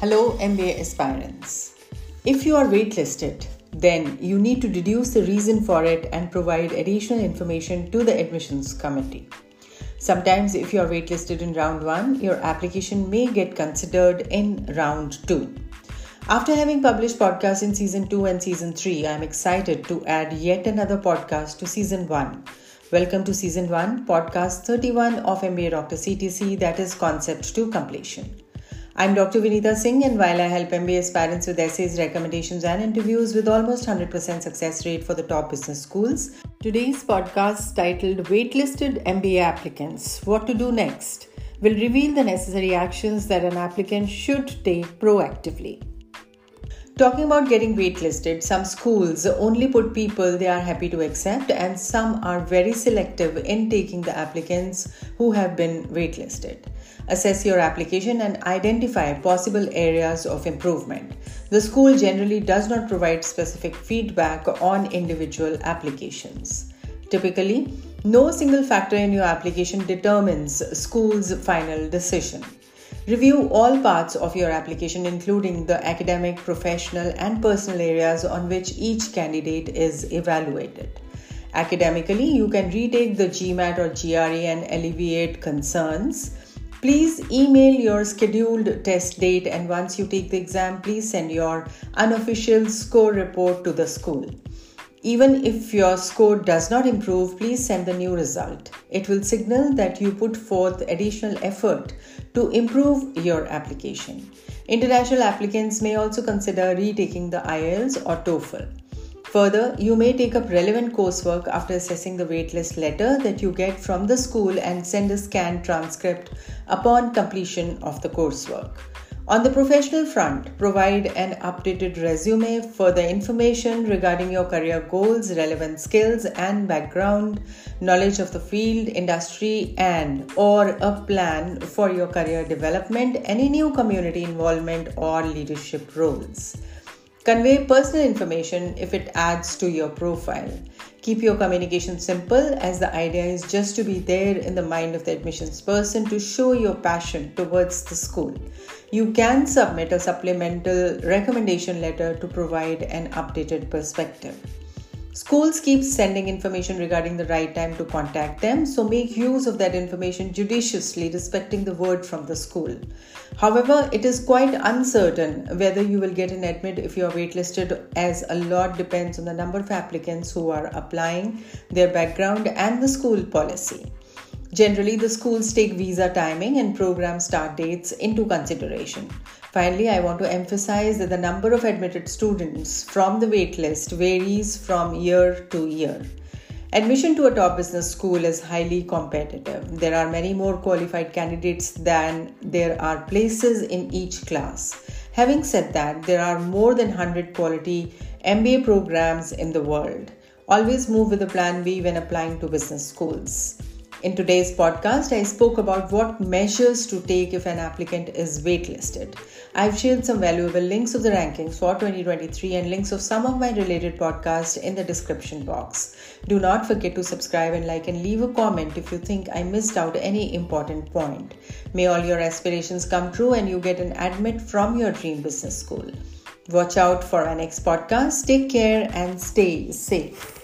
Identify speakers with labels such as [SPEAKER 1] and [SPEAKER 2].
[SPEAKER 1] Hello, MBA aspirants. If you are waitlisted, then you need to deduce the reason for it and provide additional information to the admissions committee. Sometimes, if you are waitlisted in round one, your application may get considered in round two. After having published podcasts in season 2 and season 3, I am excited to add yet another podcast to season 1. Welcome to season 1, podcast 31 of MBA Dr. CTC, that is Concept to Completion. I'm Dr. Vinita Singh, and while I help MBA aspirants with essays, recommendations, and interviews with almost 100% success rate for the top business schools, today's podcast titled Waitlisted MBA Applicants What to Do Next will reveal the necessary actions that an applicant should take proactively. Talking about getting waitlisted, some schools only put people they are happy to accept, and some are very selective in taking the applicants who have been waitlisted. Assess your application and identify possible areas of improvement. The school generally does not provide specific feedback on individual applications. Typically, no single factor in your application determines school's final decision. Review all parts of your application, including the academic, professional, and personal areas on which each candidate is evaluated. Academically, you can retake the GMAT or GRE and alleviate concerns. Please email your scheduled test date, and once you take the exam, please send your unofficial score report to the school. Even if your score does not improve, please send the new result. It will signal that you put forth additional effort to improve your application. International applicants may also consider retaking the IELTS or TOEFL. Further, you may take up relevant coursework after assessing the waitlist letter that you get from the school and send a scanned transcript upon completion of the coursework. On the professional front, provide an updated resume, further information regarding your career goals, relevant skills and background, knowledge of the field, industry and or a plan for your career development, any new community involvement or leadership roles. Convey personal information if it adds to your profile. Keep your communication simple, as the idea is just to be there in the mind of the admissions person to show your passion towards the school. You can submit a supplemental recommendation letter to provide an updated perspective. Schools keep sending information regarding the right time to contact them, so make use of that information judiciously, respecting the word from the school. However, it is quite uncertain whether you will get an admit if you are waitlisted, as a lot depends on the number of applicants who are applying, their background, and the school policy. Generally, the schools take visa timing and program start dates into consideration. Finally, I want to emphasize that the number of admitted students from the waitlist varies from year to year. Admission to a top business school is highly competitive. There are many more qualified candidates than there are places in each class. Having said that, there are more than 100 quality MBA programs in the world. Always move with a plan B when applying to business schools. In today's podcast, I spoke about what measures to take if an applicant is waitlisted. I've shared some valuable links of the rankings for 2023 and links of some of my related podcasts in the description box. Do not forget to subscribe and like and leave a comment if you think I missed out any important point. May all your aspirations come true and you get an admit from your dream business school. Watch out for our next podcast. Take care and stay safe.